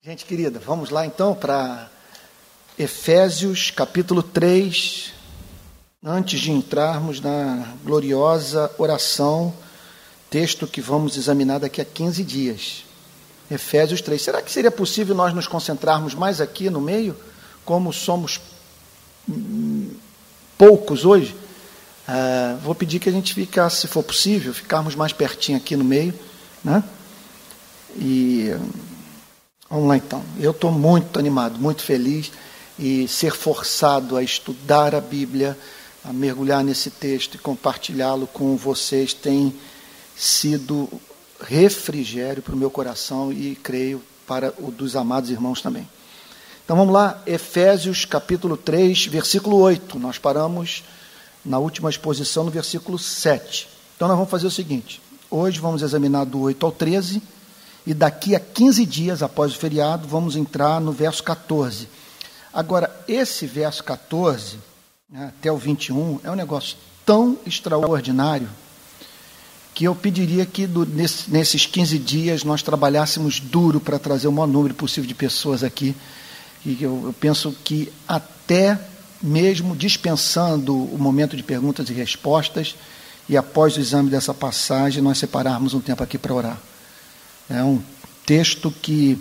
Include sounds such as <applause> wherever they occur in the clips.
Gente querida, vamos lá então para Efésios capítulo 3. Antes de entrarmos na gloriosa oração, texto que vamos examinar daqui a 15 dias. Efésios 3. Será que seria possível nós nos concentrarmos mais aqui no meio, como somos hum, poucos hoje? Uh, vou pedir que a gente ficasse, se for possível, ficarmos mais pertinho aqui no meio, né? E vamos lá então. Eu estou muito animado, muito feliz e ser forçado a estudar a Bíblia, a mergulhar nesse texto e compartilhá-lo com vocês tem sido refrigério para o meu coração e creio para o dos amados irmãos também. Então vamos lá, Efésios capítulo 3, versículo 8. Nós paramos na última exposição, no versículo 7. Então nós vamos fazer o seguinte: hoje vamos examinar do 8 ao 13, e daqui a 15 dias após o feriado, vamos entrar no verso 14. Agora, esse verso 14, né, até o 21, é um negócio tão extraordinário que eu pediria que do, nesse, nesses 15 dias nós trabalhássemos duro para trazer o maior número possível de pessoas aqui. E eu, eu penso que até mesmo dispensando o momento de perguntas e respostas, e após o exame dessa passagem, nós separarmos um tempo aqui para orar. É um texto que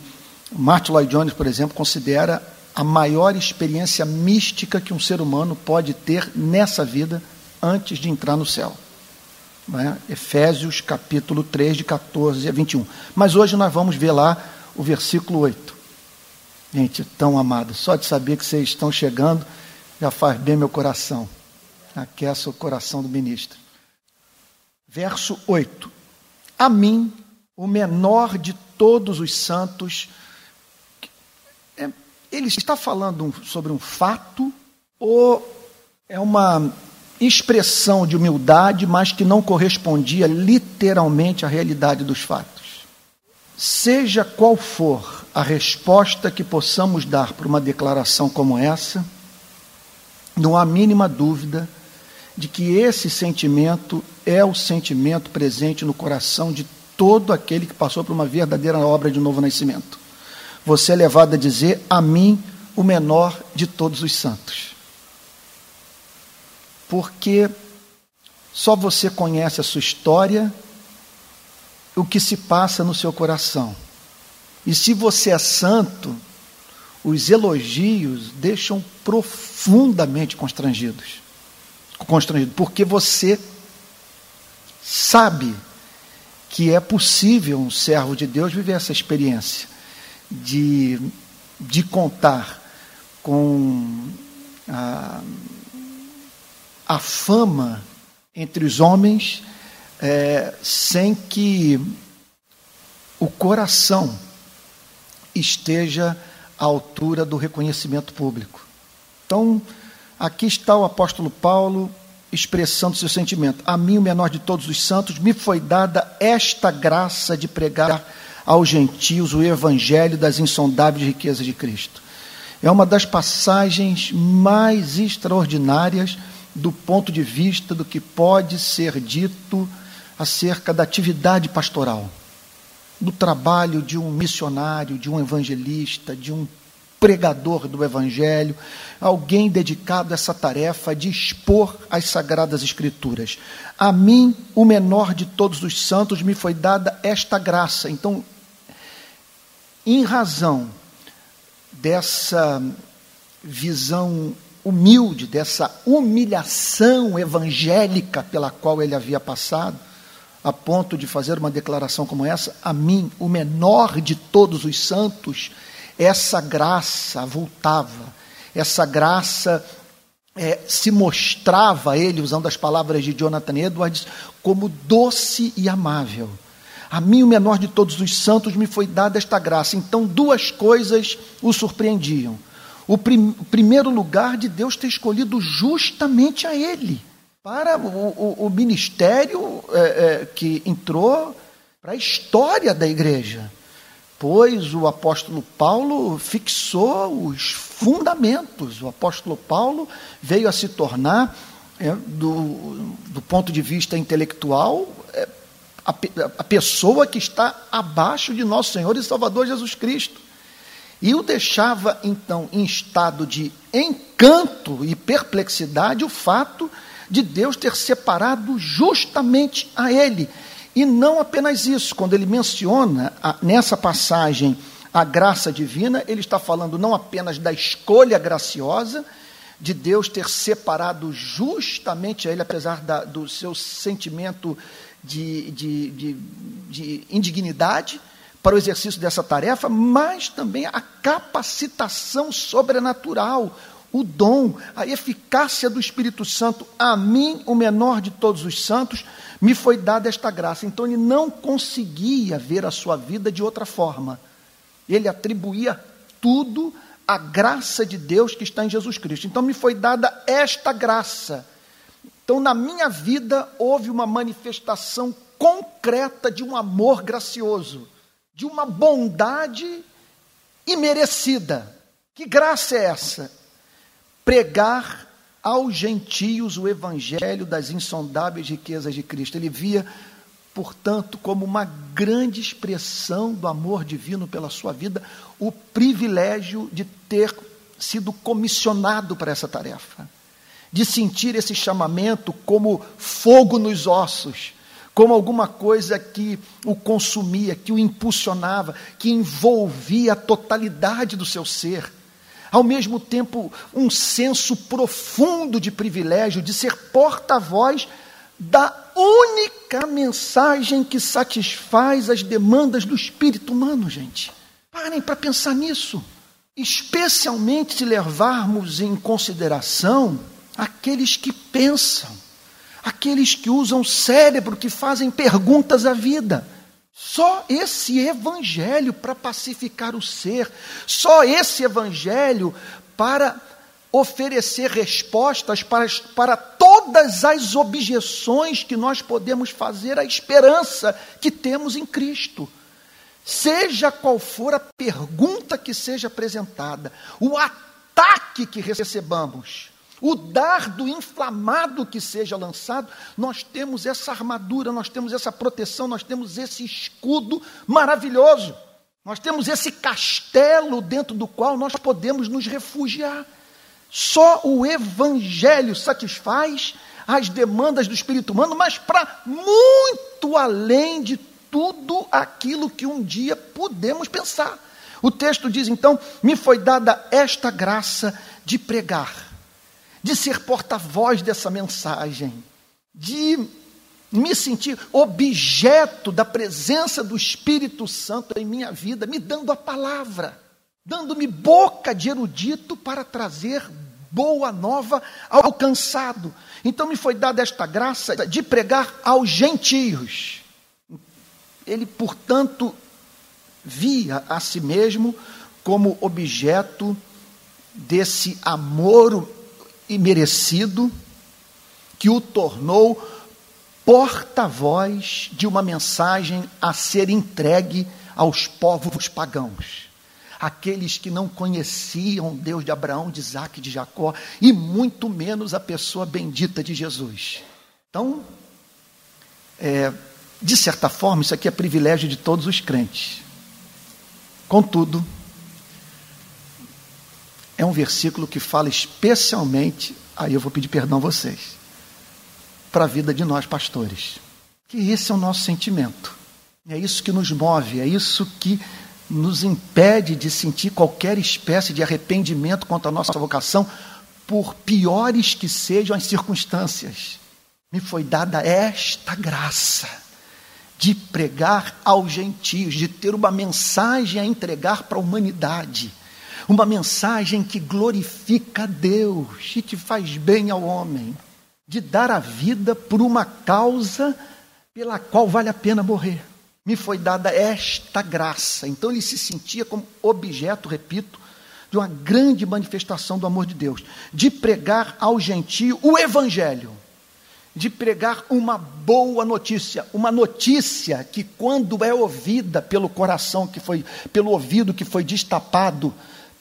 Martin Lloyd Jones, por exemplo, considera a maior experiência mística que um ser humano pode ter nessa vida antes de entrar no céu. É? Efésios capítulo 3, de 14 a 21. Mas hoje nós vamos ver lá o versículo 8. Gente, tão amado, só de saber que vocês estão chegando, já faz bem meu coração. Aquece o coração do ministro. Verso 8. A mim, o menor de todos os santos, é, ele está falando sobre um fato ou é uma expressão de humildade, mas que não correspondia literalmente à realidade dos fatos? Seja qual for a resposta que possamos dar para uma declaração como essa, não há mínima dúvida de que esse sentimento é o sentimento presente no coração de todo aquele que passou por uma verdadeira obra de novo nascimento. Você é levado a dizer: A mim, o menor de todos os santos. Porque só você conhece a sua história, o que se passa no seu coração. E se você é santo, os elogios deixam profundamente constrangidos. Constrangido, porque você sabe que é possível um servo de Deus viver essa experiência de, de contar com a, a fama entre os homens é, sem que o coração esteja à altura do reconhecimento público. Então, aqui está o apóstolo Paulo expressando seu sentimento. A mim, o menor de todos os santos, me foi dada esta graça de pregar aos gentios o evangelho das insondáveis riquezas de Cristo. É uma das passagens mais extraordinárias do ponto de vista do que pode ser dito acerca da atividade pastoral do trabalho de um missionário, de um evangelista, de um pregador do Evangelho, alguém dedicado a essa tarefa de expor as Sagradas Escrituras. A mim, o menor de todos os santos, me foi dada esta graça. Então, em razão dessa visão humilde, dessa humilhação evangélica pela qual ele havia passado, a ponto de fazer uma declaração como essa, a mim, o menor de todos os santos, essa graça voltava, essa graça é, se mostrava a ele, usando as palavras de Jonathan Edwards, como doce e amável. A mim, o menor de todos os santos, me foi dada esta graça. Então, duas coisas o surpreendiam. O, prim, primeiro lugar de Deus ter escolhido justamente a ele para o, o, o ministério é, é, que entrou para a história da igreja, pois o apóstolo Paulo fixou os fundamentos. O apóstolo Paulo veio a se tornar, é, do, do ponto de vista intelectual, é, a, a pessoa que está abaixo de nosso Senhor e Salvador Jesus Cristo. E o deixava, então, em estado de encanto e perplexidade o fato de Deus ter separado justamente a ele. E não apenas isso, quando ele menciona a, nessa passagem a graça divina, ele está falando não apenas da escolha graciosa, de Deus ter separado justamente a ele, apesar da, do seu sentimento de, de, de, de indignidade, para o exercício dessa tarefa, mas também a capacitação sobrenatural, o dom, a eficácia do Espírito Santo. A mim, o menor de todos os santos, me foi dada esta graça. Então ele não conseguia ver a sua vida de outra forma. Ele atribuía tudo à graça de Deus que está em Jesus Cristo. Então me foi dada esta graça. Então na minha vida houve uma manifestação concreta de um amor gracioso de uma bondade imerecida. Que graça é essa? Pregar aos gentios o evangelho das insondáveis riquezas de Cristo. Ele via, portanto, como uma grande expressão do amor divino pela sua vida, o privilégio de ter sido comissionado para essa tarefa, de sentir esse chamamento como fogo nos ossos, como alguma coisa que o consumia, que o impulsionava, que envolvia a totalidade do seu ser. Ao mesmo tempo, um senso profundo de privilégio de ser porta-voz da única mensagem que satisfaz as demandas do espírito humano, gente. Parem para pensar nisso. Especialmente se levarmos em consideração aqueles que pensam aqueles que usam cérebro, que fazem perguntas à vida. Só esse evangelho para pacificar o ser, só esse evangelho para oferecer respostas para, para todas as objeções que nós podemos fazer à esperança que temos em Cristo. Seja qual for a pergunta que seja apresentada, o ataque que recebamos, o dardo inflamado que seja lançado, nós temos essa armadura, nós temos essa proteção, nós temos esse escudo maravilhoso. Nós temos esse castelo dentro do qual nós podemos nos refugiar. Só o Evangelho satisfaz as demandas do espírito humano, mas para muito além de tudo aquilo que um dia podemos pensar. O texto diz então: Me foi dada esta graça de pregar de ser porta-voz dessa mensagem, de me sentir objeto da presença do Espírito Santo em minha vida, me dando a palavra, dando-me boca de erudito para trazer boa nova ao cansado. Então me foi dada esta graça de pregar aos gentios. Ele, portanto, via a si mesmo como objeto desse amor e merecido que o tornou porta-voz de uma mensagem a ser entregue aos povos pagãos. Aqueles que não conheciam Deus de Abraão, de Isaac de Jacó, e muito menos a pessoa bendita de Jesus. Então, é, de certa forma, isso aqui é privilégio de todos os crentes. Contudo, é um versículo que fala especialmente, aí eu vou pedir perdão a vocês, para a vida de nós pastores. Que esse é o nosso sentimento. É isso que nos move, é isso que nos impede de sentir qualquer espécie de arrependimento quanto à nossa vocação, por piores que sejam as circunstâncias. Me foi dada esta graça de pregar aos gentios, de ter uma mensagem a entregar para a humanidade uma mensagem que glorifica a Deus e que faz bem ao homem, de dar a vida por uma causa pela qual vale a pena morrer. Me foi dada esta graça. Então ele se sentia como objeto, repito, de uma grande manifestação do amor de Deus, de pregar ao gentio o evangelho, de pregar uma boa notícia, uma notícia que quando é ouvida pelo coração que foi, pelo ouvido que foi destapado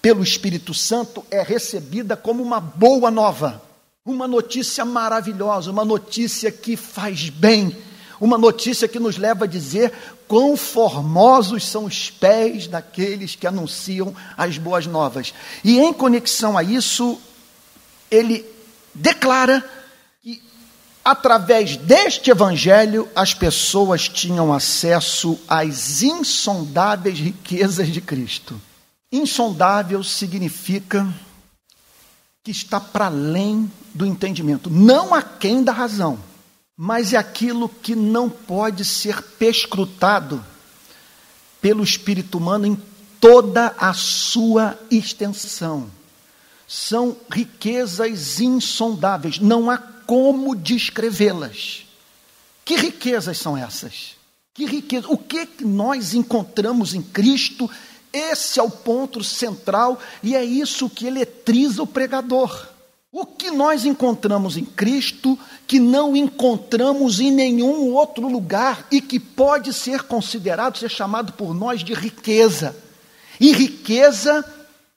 pelo Espírito Santo é recebida como uma boa nova, uma notícia maravilhosa, uma notícia que faz bem, uma notícia que nos leva a dizer quão formosos são os pés daqueles que anunciam as boas novas. E em conexão a isso, ele declara que através deste evangelho as pessoas tinham acesso às insondáveis riquezas de Cristo. Insondável significa que está para além do entendimento, não aquém da razão mas é aquilo que não pode ser perscrutado pelo espírito humano em toda a sua extensão. São riquezas insondáveis, não há como descrevê-las. Que riquezas são essas? Que riqueza? O que nós encontramos em Cristo? Esse é o ponto central e é isso que eletriza o pregador. O que nós encontramos em Cristo que não encontramos em nenhum outro lugar e que pode ser considerado, ser chamado por nós de riqueza. E riqueza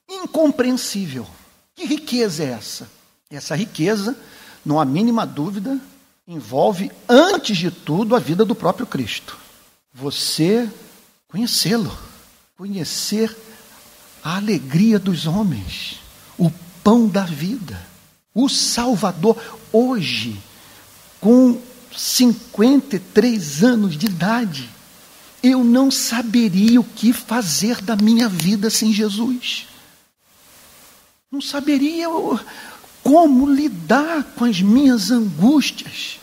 incompreensível. Que riqueza é essa? Essa riqueza, não há mínima dúvida, envolve, antes de tudo, a vida do próprio Cristo. Você conhecê-lo, conhecer a alegria dos homens, o pão da vida o Salvador, hoje, com 53 anos de idade, eu não saberia o que fazer da minha vida sem Jesus. Não saberia como lidar com as minhas angústias,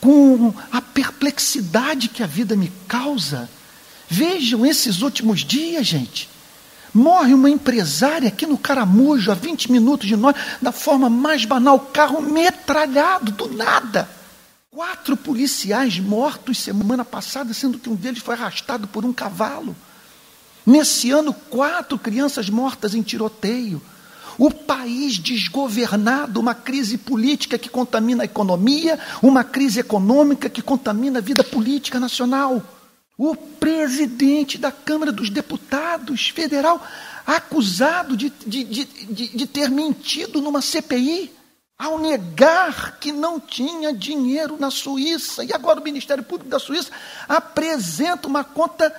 com a perplexidade que a vida me causa. Vejam esses últimos dias, gente. Morre uma empresária aqui no Caramujo, a 20 minutos de nós, da forma mais banal, carro metralhado, do nada. Quatro policiais mortos semana passada, sendo que um deles foi arrastado por um cavalo. Nesse ano, quatro crianças mortas em tiroteio. O país desgovernado, uma crise política que contamina a economia, uma crise econômica que contamina a vida política nacional. O presidente da Câmara dos Deputados federal acusado de, de, de, de, ter mentido numa CPI ao negar que não tinha dinheiro na Suíça. E agora o Ministério Público da Suíça apresenta uma conta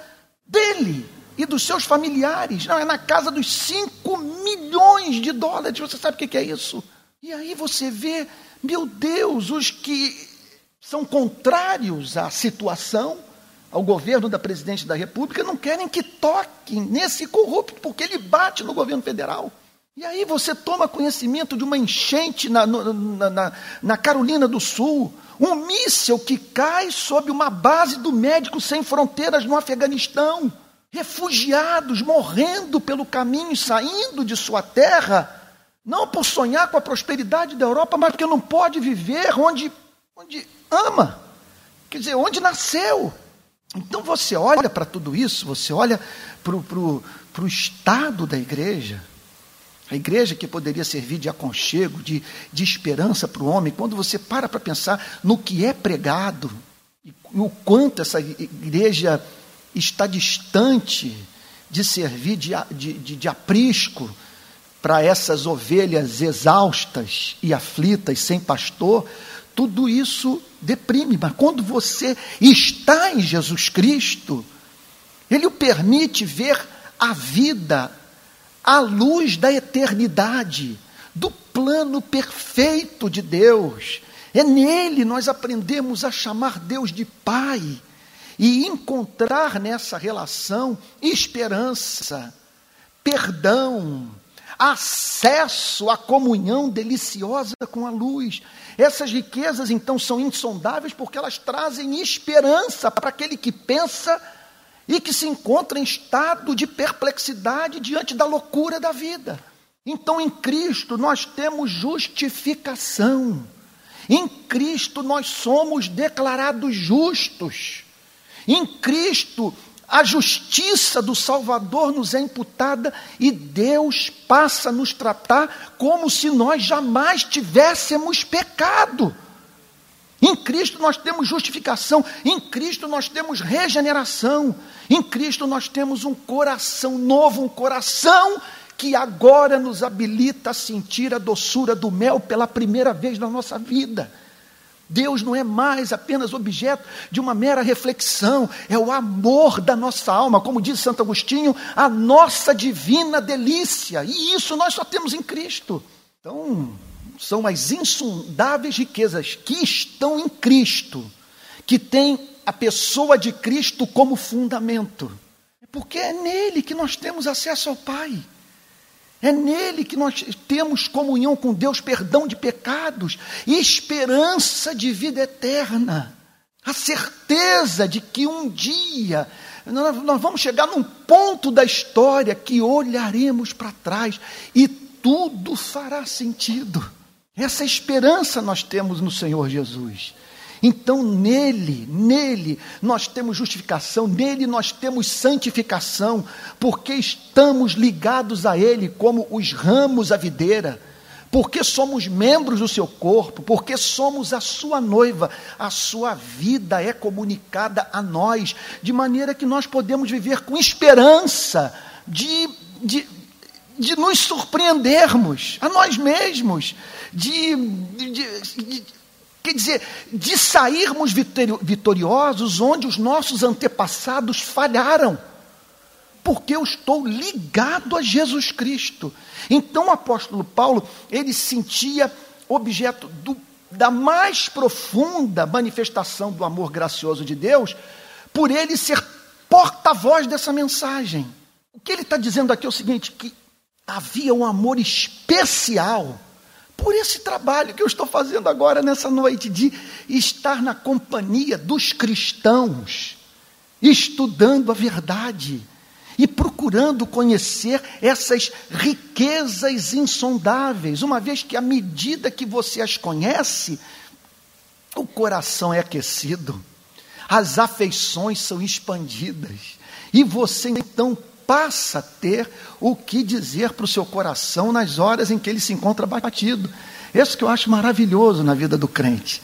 dele e dos seus familiares. Não, é na casa dos 5 milhões de dólares. Você sabe o que é isso? E aí você vê, meu Deus, os que são contrários à situação ao governo da presidente da República não querem que toquem nesse corrupto, porque ele bate no governo federal. E aí você toma conhecimento de uma enchente na, na, na, na Carolina do Sul, um míssil que cai sob uma base do Médicos Sem Fronteiras no Afeganistão, refugiados morrendo pelo caminho, saindo de sua terra, não por sonhar com a prosperidade da Europa, mas porque não pode viver onde, onde ama, quer dizer, onde nasceu. Então você olha para tudo isso, você olha para o estado da igreja, a igreja que poderia servir de aconchego, de, de esperança para o homem, quando você para para pensar no que é pregado, e o quanto essa igreja está distante de servir de, de, de, de aprisco para essas ovelhas exaustas e aflitas, sem pastor, tudo isso deprime, mas quando você está em Jesus Cristo, Ele o permite ver a vida à luz da eternidade, do plano perfeito de Deus. É nele nós aprendemos a chamar Deus de Pai e encontrar nessa relação esperança, perdão, acesso à comunhão deliciosa com a luz. Essas riquezas, então, são insondáveis porque elas trazem esperança para aquele que pensa e que se encontra em estado de perplexidade diante da loucura da vida. Então, em Cristo, nós temos justificação. Em Cristo, nós somos declarados justos. Em Cristo, a justiça do Salvador nos é imputada e Deus passa a nos tratar como se nós jamais tivéssemos pecado. Em Cristo nós temos justificação, em Cristo nós temos regeneração, em Cristo nós temos um coração novo, um coração que agora nos habilita a sentir a doçura do mel pela primeira vez na nossa vida. Deus não é mais apenas objeto de uma mera reflexão, é o amor da nossa alma, como diz Santo Agostinho, a nossa divina delícia, e isso nós só temos em Cristo. Então, são as insondáveis riquezas que estão em Cristo, que tem a pessoa de Cristo como fundamento, porque é nele que nós temos acesso ao Pai. É nele que nós temos comunhão com Deus, perdão de pecados, esperança de vida eterna, a certeza de que um dia nós vamos chegar num ponto da história que olharemos para trás e tudo fará sentido. Essa esperança nós temos no Senhor Jesus. Então, nele, nele, nós temos justificação, nele nós temos santificação, porque estamos ligados a ele como os ramos à videira, porque somos membros do seu corpo, porque somos a sua noiva, a sua vida é comunicada a nós, de maneira que nós podemos viver com esperança de, de, de nos surpreendermos a nós mesmos, de, de, de Quer dizer, de sairmos vitoriosos onde os nossos antepassados falharam. Porque eu estou ligado a Jesus Cristo. Então o apóstolo Paulo, ele sentia objeto do, da mais profunda manifestação do amor gracioso de Deus, por ele ser porta-voz dessa mensagem. O que ele está dizendo aqui é o seguinte: que havia um amor especial por esse trabalho que eu estou fazendo agora nessa noite, de estar na companhia dos cristãos, estudando a verdade e procurando conhecer essas riquezas insondáveis, uma vez que à medida que você as conhece, o coração é aquecido, as afeições são expandidas, e você então passa a ter o que dizer para o seu coração nas horas em que ele se encontra batido. Isso que eu acho maravilhoso na vida do crente.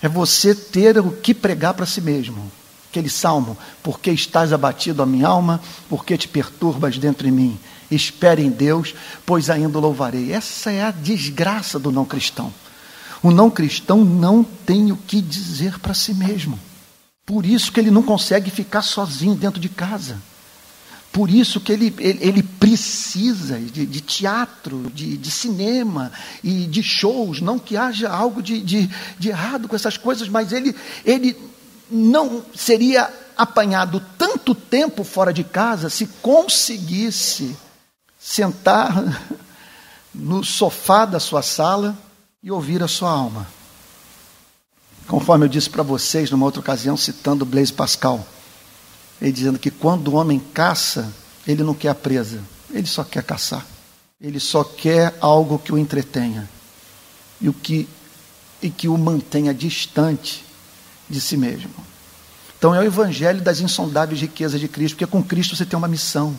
É você ter o que pregar para si mesmo. Aquele salmo, porque estás abatido a minha alma, porque te perturbas dentro de mim. Espere em Deus, pois ainda louvarei. Essa é a desgraça do não cristão. O não cristão não tem o que dizer para si mesmo. Por isso que ele não consegue ficar sozinho dentro de casa. Por isso que ele, ele, ele precisa de, de teatro, de, de, cinema e de shows. Não que haja algo de, de, de errado com essas coisas, mas ele, ele não seria apanhado tanto tempo fora de casa se conseguisse sentar <laughs> no sofá da sua sala e ouvir a sua alma. Conforme eu disse para vocês numa outra ocasião, citando Blaise Pascal. Ele dizendo que quando o homem caça, ele não quer a presa, ele só quer caçar. Ele só quer algo que o entretenha e, o que, e que o mantenha distante de si mesmo. Então é o evangelho das insondáveis riquezas de Cristo, porque com Cristo você tem uma missão,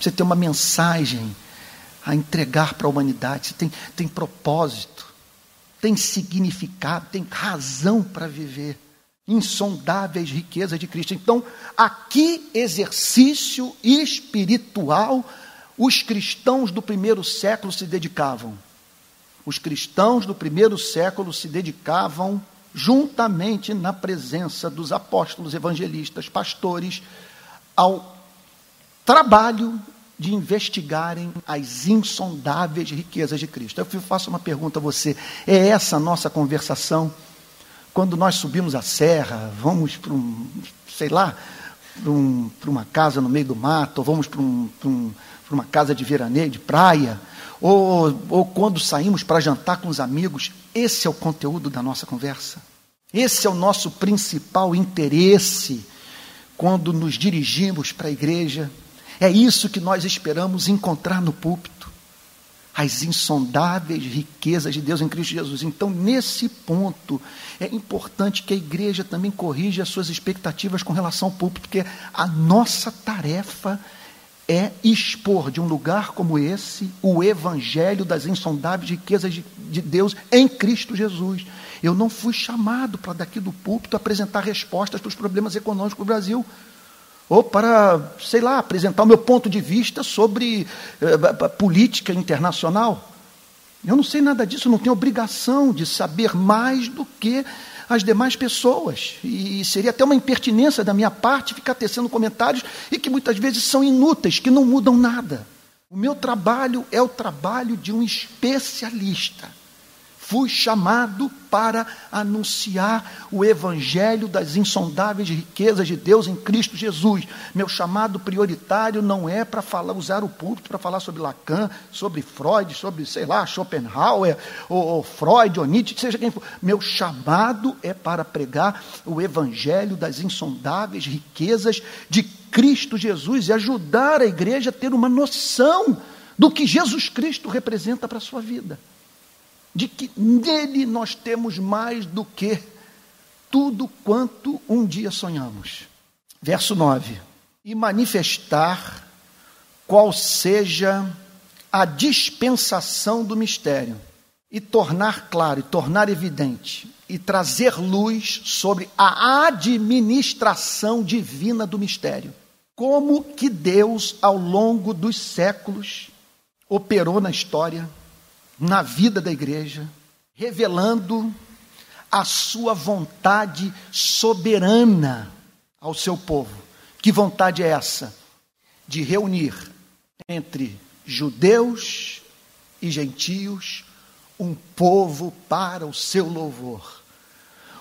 você tem uma mensagem a entregar para a humanidade, você tem, tem propósito, tem significado, tem razão para viver insondáveis riquezas de Cristo. Então, a que exercício espiritual os cristãos do primeiro século se dedicavam? Os cristãos do primeiro século se dedicavam juntamente na presença dos apóstolos, evangelistas, pastores, ao trabalho de investigarem as insondáveis riquezas de Cristo. Eu faço uma pergunta a você: é essa a nossa conversação? Quando nós subimos a serra, vamos para um, sei lá, para, um, uma casa no meio do mato, ou vamos para, um, um, uma casa de veraneio, de praia, ou, ou quando saímos para jantar com os amigos, esse é o conteúdo da nossa conversa. Esse é o nosso principal interesse quando nos dirigimos para a igreja. É isso que nós esperamos encontrar no púlpito as insondáveis riquezas de Deus em Cristo Jesus. Então, nesse ponto, é importante que a igreja também corrija as suas expectativas com relação ao púlpito, porque a nossa tarefa é expor de um lugar como esse o evangelho das insondáveis riquezas de, de Deus em Cristo Jesus. Eu não fui chamado para daqui do púlpito apresentar respostas para os problemas econômicos do Brasil ou para, sei lá, apresentar o meu ponto de vista sobre uh, política internacional. Eu não sei nada disso, não tenho obrigação de saber mais do que as demais pessoas. E seria até uma impertinência da minha parte ficar tecendo comentários e que muitas vezes são inúteis, que não mudam nada. O meu trabalho é o trabalho de um especialista. Fui chamado para anunciar o evangelho das insondáveis riquezas de Deus em Cristo Jesus. Meu chamado prioritário não é para falar, usar o púlpito para falar sobre Lacan, sobre Freud, sobre, sei lá, Schopenhauer, ou, ou Freud, ou Nietzsche, seja quem for. Meu chamado é para pregar o evangelho das insondáveis riquezas de Cristo Jesus e ajudar a igreja a ter uma noção do que Jesus Cristo representa para a sua vida de que nele nós temos mais do que tudo quanto um dia sonhamos. Verso 9: E manifestar qual seja a dispensação do mistério, e tornar claro, e tornar evidente, e trazer luz sobre a administração divina do mistério. Como que Deus, ao longo dos séculos, operou na história na vida da igreja, revelando a sua vontade soberana ao seu povo. Que vontade é essa? De reunir entre judeus e gentios um povo para o seu louvor.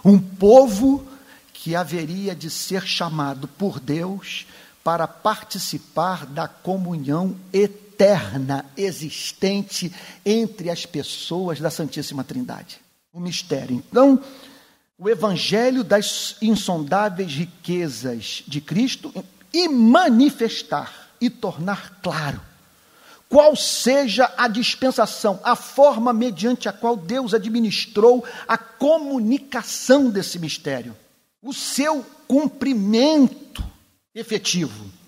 Um povo que haveria de ser chamado por Deus para participar da comunhão eterna eterna existente entre as pessoas da Santíssima Trindade. O mistério. Então, o evangelho das insondáveis riquezas de Cristo e manifestar e tornar claro qual seja a dispensação, a forma mediante a qual Deus administrou a comunicação desse mistério, o seu cumprimento efetivo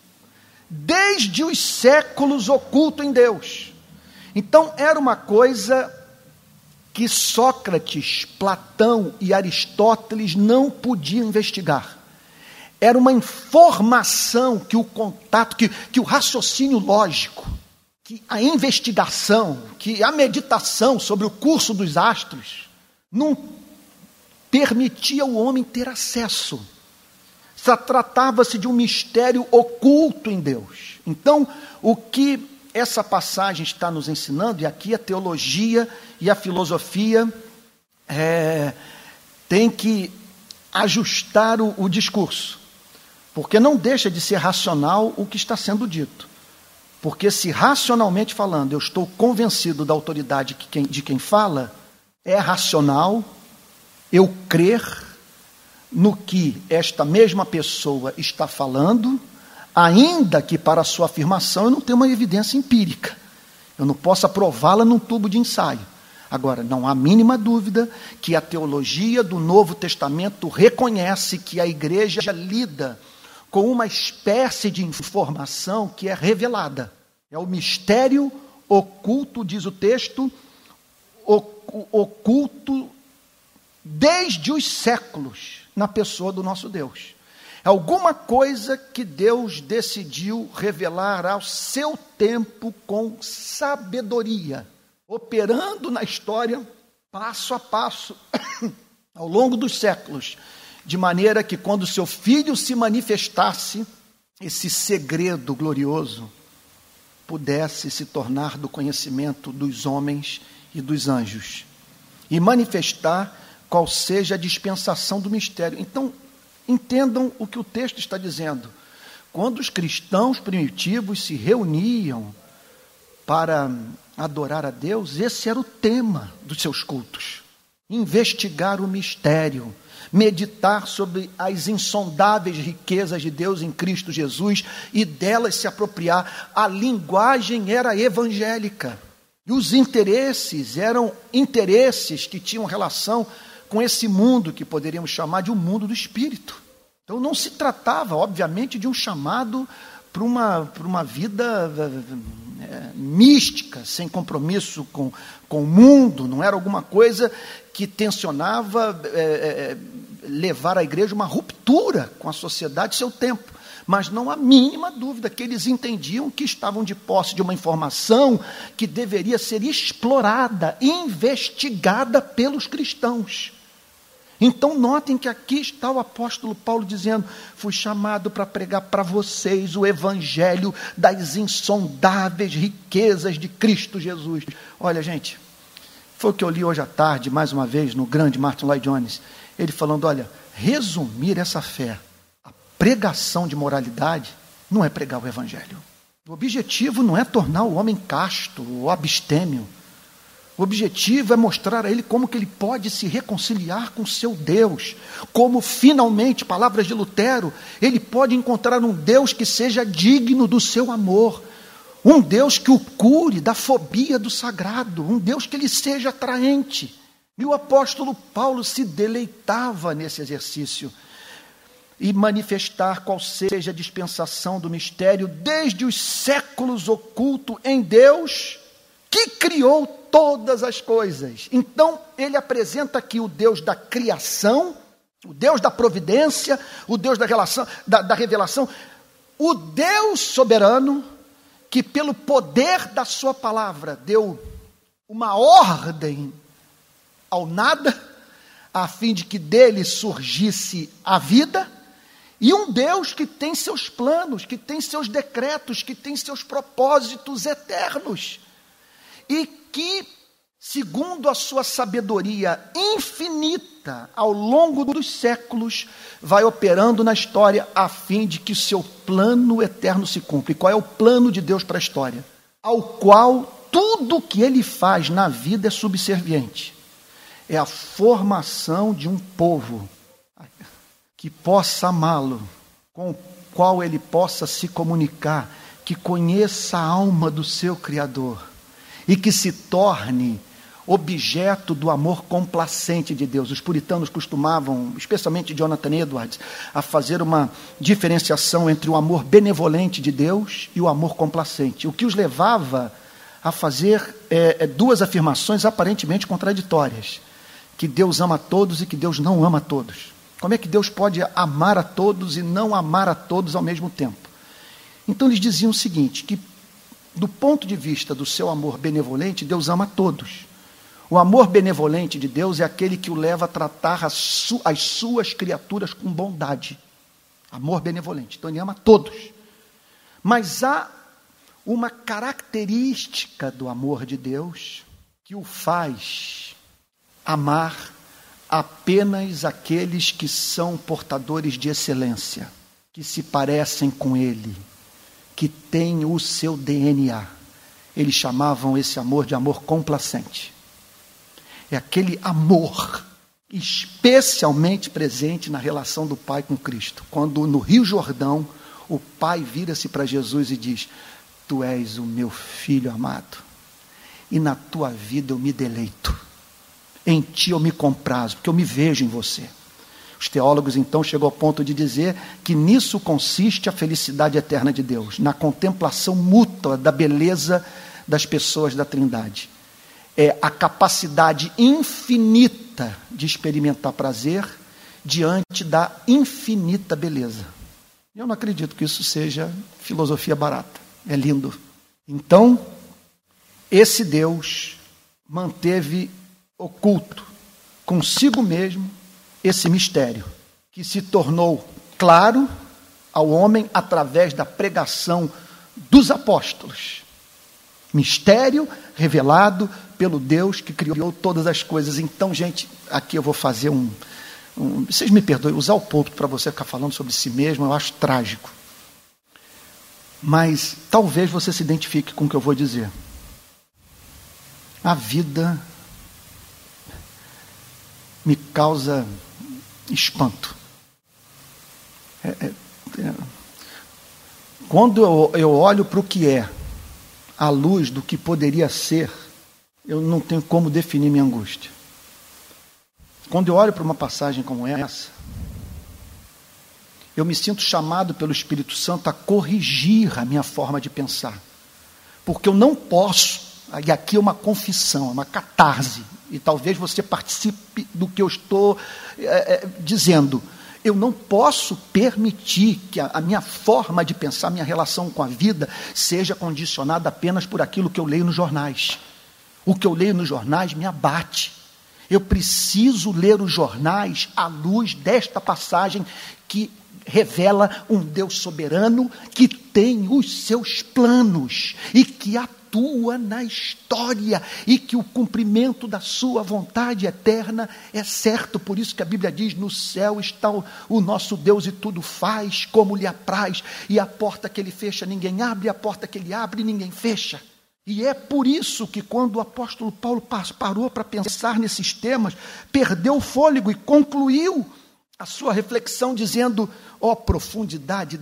desde os séculos oculto em Deus. Então era uma coisa que Sócrates, Platão e Aristóteles não podiam investigar. Era uma informação que o contato, que, que o raciocínio lógico, que a investigação, que a meditação sobre o curso dos astros não permitia o homem ter acesso tratava-se de um mistério oculto em Deus. Então, o que essa passagem está nos ensinando, e aqui a teologia e a filosofia é, tem que ajustar o, o discurso, porque não deixa de ser racional o que está sendo dito. Porque se racionalmente falando eu estou convencido da autoridade de quem, de quem fala, é racional eu crer no que esta mesma pessoa está falando, ainda que para sua afirmação eu não tenha uma evidência empírica. Eu não posso aprová-la num tubo de ensaio. Agora, não há mínima dúvida que a teologia do Novo Testamento reconhece que a igreja lida com uma espécie de informação que é revelada. É o mistério oculto, diz o texto, oculto desde os séculos na pessoa do nosso Deus. É alguma coisa que Deus decidiu revelar ao seu tempo com sabedoria, operando na história passo a passo, <coughs> ao longo dos séculos, de maneira que quando seu filho se manifestasse, esse segredo glorioso pudesse se tornar do conhecimento dos homens e dos anjos e manifestar qual seja a dispensação do mistério. Então, entendam o que o texto está dizendo. Quando os cristãos primitivos se reuniam para adorar a Deus, esse era o tema dos seus cultos. Investigar o mistério, meditar sobre as insondáveis riquezas de Deus em Cristo Jesus e delas se apropriar. A linguagem era evangélica. E os interesses eram interesses que tinham relação com esse mundo que poderíamos chamar de um mundo do espírito. Então não se tratava, obviamente, de um chamado para uma, para uma vida é, mística, sem compromisso com, com o mundo, não era alguma coisa que tensionava é, é, levar a igreja uma ruptura com a sociedade e seu tempo. Mas não há mínima dúvida que eles entendiam que estavam de posse de uma informação que deveria ser explorada, investigada pelos cristãos. Então, notem que aqui está o apóstolo Paulo dizendo: Fui chamado para pregar para vocês o evangelho das insondáveis riquezas de Cristo Jesus. Olha, gente, foi o que eu li hoje à tarde, mais uma vez, no grande Martin Lloyd Jones. Ele falando: Olha, resumir essa fé, a pregação de moralidade, não é pregar o evangelho. O objetivo não é tornar o homem casto ou abstêmio. O objetivo é mostrar a ele como que ele pode se reconciliar com seu Deus, como finalmente, palavras de Lutero, ele pode encontrar um Deus que seja digno do seu amor, um Deus que o cure da fobia do sagrado, um Deus que lhe seja atraente. E o apóstolo Paulo se deleitava nesse exercício e manifestar qual seja a dispensação do mistério desde os séculos oculto em Deus que criou todas as coisas. Então, ele apresenta aqui o Deus da criação, o Deus da providência, o Deus da, relação, da, da revelação, o Deus soberano, que pelo poder da sua palavra deu uma ordem ao nada, a fim de que dele surgisse a vida, e um Deus que tem seus planos, que tem seus decretos, que tem seus propósitos eternos e que, segundo a sua sabedoria infinita ao longo dos séculos, vai operando na história a fim de que o seu plano eterno se cumpra. E qual é o plano de Deus para a história? Ao qual tudo que ele faz na vida é subserviente. É a formação de um povo que possa amá-lo, com o qual ele possa se comunicar, que conheça a alma do seu Criador e que se torne objeto do amor complacente de Deus. Os puritanos costumavam, especialmente Jonathan Edwards, a fazer uma diferenciação entre o amor benevolente de Deus e o amor complacente, o que os levava a fazer é, é, duas afirmações aparentemente contraditórias: que Deus ama a todos e que Deus não ama a todos. Como é que Deus pode amar a todos e não amar a todos ao mesmo tempo? Então eles diziam o seguinte: que do ponto de vista do seu amor benevolente, Deus ama todos. O amor benevolente de Deus é aquele que o leva a tratar as, su as suas criaturas com bondade. Amor benevolente. Então ele ama todos. Mas há uma característica do amor de Deus que o faz amar apenas aqueles que são portadores de excelência, que se parecem com Ele que tem o seu DNA. Eles chamavam esse amor de amor complacente. É aquele amor especialmente presente na relação do Pai com Cristo. Quando no Rio Jordão o Pai vira-se para Jesus e diz: Tu és o meu filho amado, e na tua vida eu me deleito, em ti eu me comprazo, porque eu me vejo em você. Os teólogos então chegam ao ponto de dizer que nisso consiste a felicidade eterna de Deus, na contemplação mútua da beleza das pessoas da Trindade. É a capacidade infinita de experimentar prazer diante da infinita beleza. Eu não acredito que isso seja filosofia barata. É lindo. Então, esse Deus manteve oculto consigo mesmo esse mistério, que se tornou claro ao homem através da pregação dos apóstolos. Mistério revelado pelo Deus que criou todas as coisas. Então, gente, aqui eu vou fazer um. um vocês me perdoem, usar o púlpito para você ficar falando sobre si mesmo, eu acho trágico. Mas talvez você se identifique com o que eu vou dizer. A vida me causa espanto. É, é, é. Quando eu, eu olho para o que é, à luz do que poderia ser, eu não tenho como definir minha angústia. Quando eu olho para uma passagem como essa, eu me sinto chamado pelo Espírito Santo a corrigir a minha forma de pensar. Porque eu não posso, e aqui é uma confissão, é uma catarse, e talvez você participe do que eu estou é, é, dizendo. Eu não posso permitir que a, a, minha forma de pensar, minha relação com a vida, seja condicionada apenas por aquilo que eu leio nos jornais. O que eu leio nos jornais me abate. Eu preciso ler os jornais à luz desta passagem que revela um Deus soberano que tem os seus planos e que atua na história e que o cumprimento da sua vontade eterna é certo. Por isso que a Bíblia diz: no céu está o, nosso Deus e tudo faz como lhe apraz, e a porta que ele fecha ninguém abre, e a porta que ele abre ninguém fecha. E é por isso que, quando o apóstolo Paulo parou para pensar nesses temas, perdeu o fôlego e concluiu a sua reflexão dizendo: ó oh, profundidade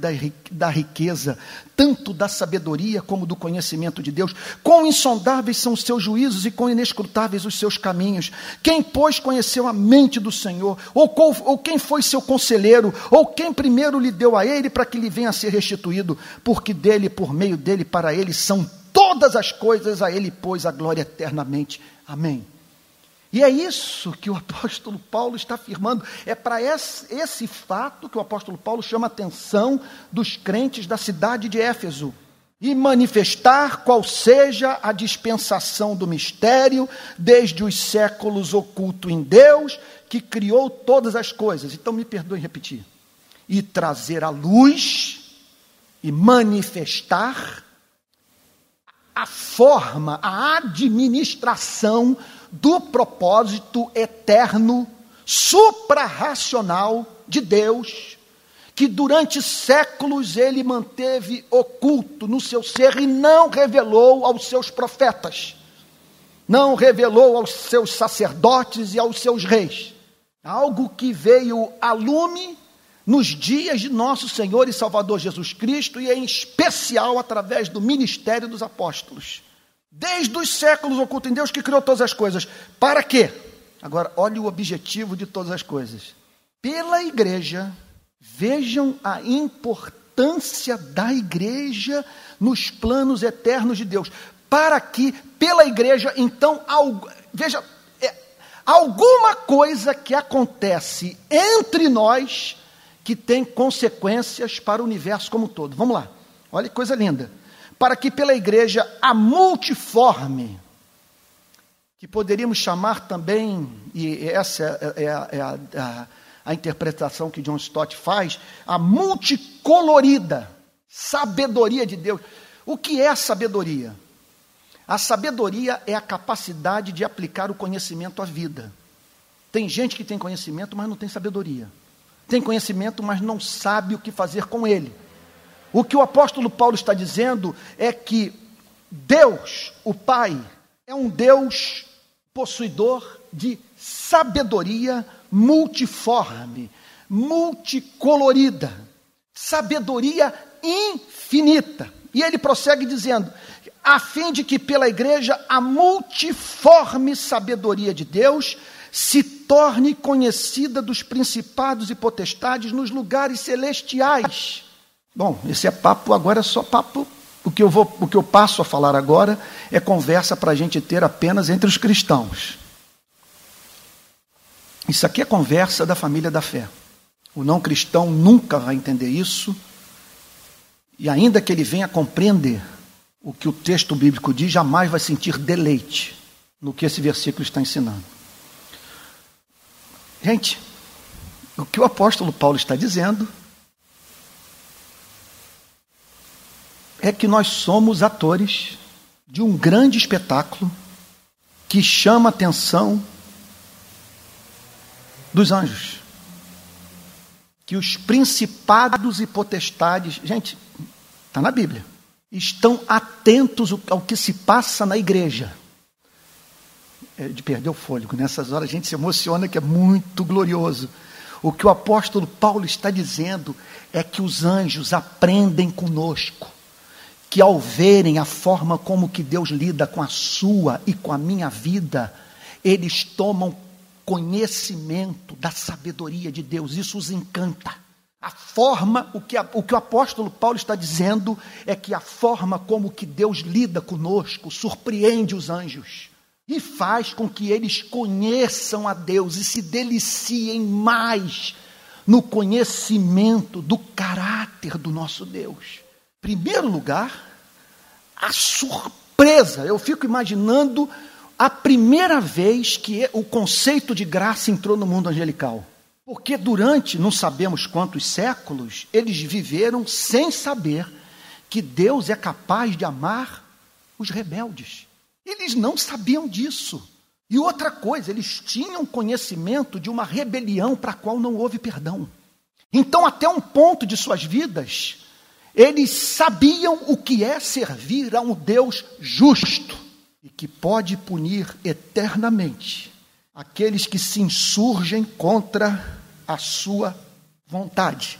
da riqueza, tanto da sabedoria como do conhecimento de Deus, quão insondáveis são os seus juízos e quão inescrutáveis os seus caminhos. Quem, pois, conheceu a mente do Senhor, ou, qual, ou quem foi seu conselheiro, ou quem primeiro lhe deu a ele para que lhe venha a ser restituído, porque dele, por meio dele, para ele são todas as coisas a Ele pôs a glória eternamente. Amém. E é isso que o <laughs> apóstolo Paulo está afirmando. É para esse, esse, fato que o apóstolo Paulo chama a atenção dos crentes da cidade de Éfeso. E manifestar qual seja a dispensação do mistério, desde os séculos oculto em Deus, que criou todas as coisas. Então me perdoe repetir. E trazer à luz e manifestar a forma, a administração do propósito eterno, suprarracional de Deus, que durante séculos ele manteve oculto no seu ser e não revelou aos seus profetas, não revelou aos seus sacerdotes e aos seus reis. Algo que veio a lume nos dias de nosso Senhor e Salvador Jesus Cristo e em especial através do ministério dos apóstolos. Desde os séculos oculto em Deus que criou todas as coisas. Para quê? Agora, olhe o objetivo de todas as coisas. Pela igreja, vejam a importância da igreja nos planos eternos de Deus. Para que, pela igreja, então, veja, é, alguma coisa que acontece entre nós que tem consequências para o universo como um todo. Vamos lá, olha que coisa linda. Para que pela igreja a multiforme, que poderíamos chamar também, e essa é, é, a, é a, a, a interpretação que John Stott faz, a multicolorida sabedoria de Deus. O que é a sabedoria? A sabedoria é a capacidade de aplicar o conhecimento à vida. Tem gente que tem conhecimento, mas não tem sabedoria tem conhecimento, mas não sabe o que fazer com ele. O que o apóstolo Paulo está dizendo é que Deus, o Pai, é um Deus possuidor de sabedoria multiforme, multicolorida, sabedoria infinita. E ele prossegue dizendo: a fim de que pela igreja a multiforme sabedoria de Deus se torne conhecida dos principados e potestades nos lugares celestiais. Bom, esse é papo, agora é só papo. O que eu, vou, o que eu passo a falar agora é conversa para a gente ter apenas entre os cristãos. Isso aqui é conversa da família da fé. O não cristão nunca vai entender isso, e ainda que ele venha compreender o que o texto bíblico diz, jamais vai sentir deleite no que esse versículo está ensinando. Gente, o que o apóstolo Paulo está dizendo é que nós somos atores de um grande espetáculo que chama a atenção dos anjos. Que os principados e potestades, gente, está na Bíblia, estão atentos ao que se passa na igreja. É, de perder o fôlego. Nessas horas a gente se emociona, que é muito glorioso. O que o apóstolo Paulo está dizendo é que os anjos aprendem conosco, que ao verem a forma como que Deus lida com a sua e com a minha vida, eles tomam conhecimento da sabedoria de Deus. Isso os encanta. A forma, o que, a, o que o apóstolo Paulo está dizendo é que a forma como que Deus lida conosco surpreende os anjos e faz com que eles conheçam a Deus e se deliciem mais no conhecimento do caráter do nosso Deus. Primeiro lugar, a surpresa. Eu fico imaginando a primeira vez que o conceito de graça entrou no mundo angelical. Porque durante não sabemos quantos séculos eles viveram sem saber que Deus é capaz de amar os rebeldes. Eles não sabiam disso. E outra coisa, eles tinham conhecimento de uma rebelião para a qual não houve perdão. Então, até um ponto de suas vidas, eles sabiam o que é servir a um Deus justo e que pode punir eternamente aqueles que se insurgem contra a sua vontade.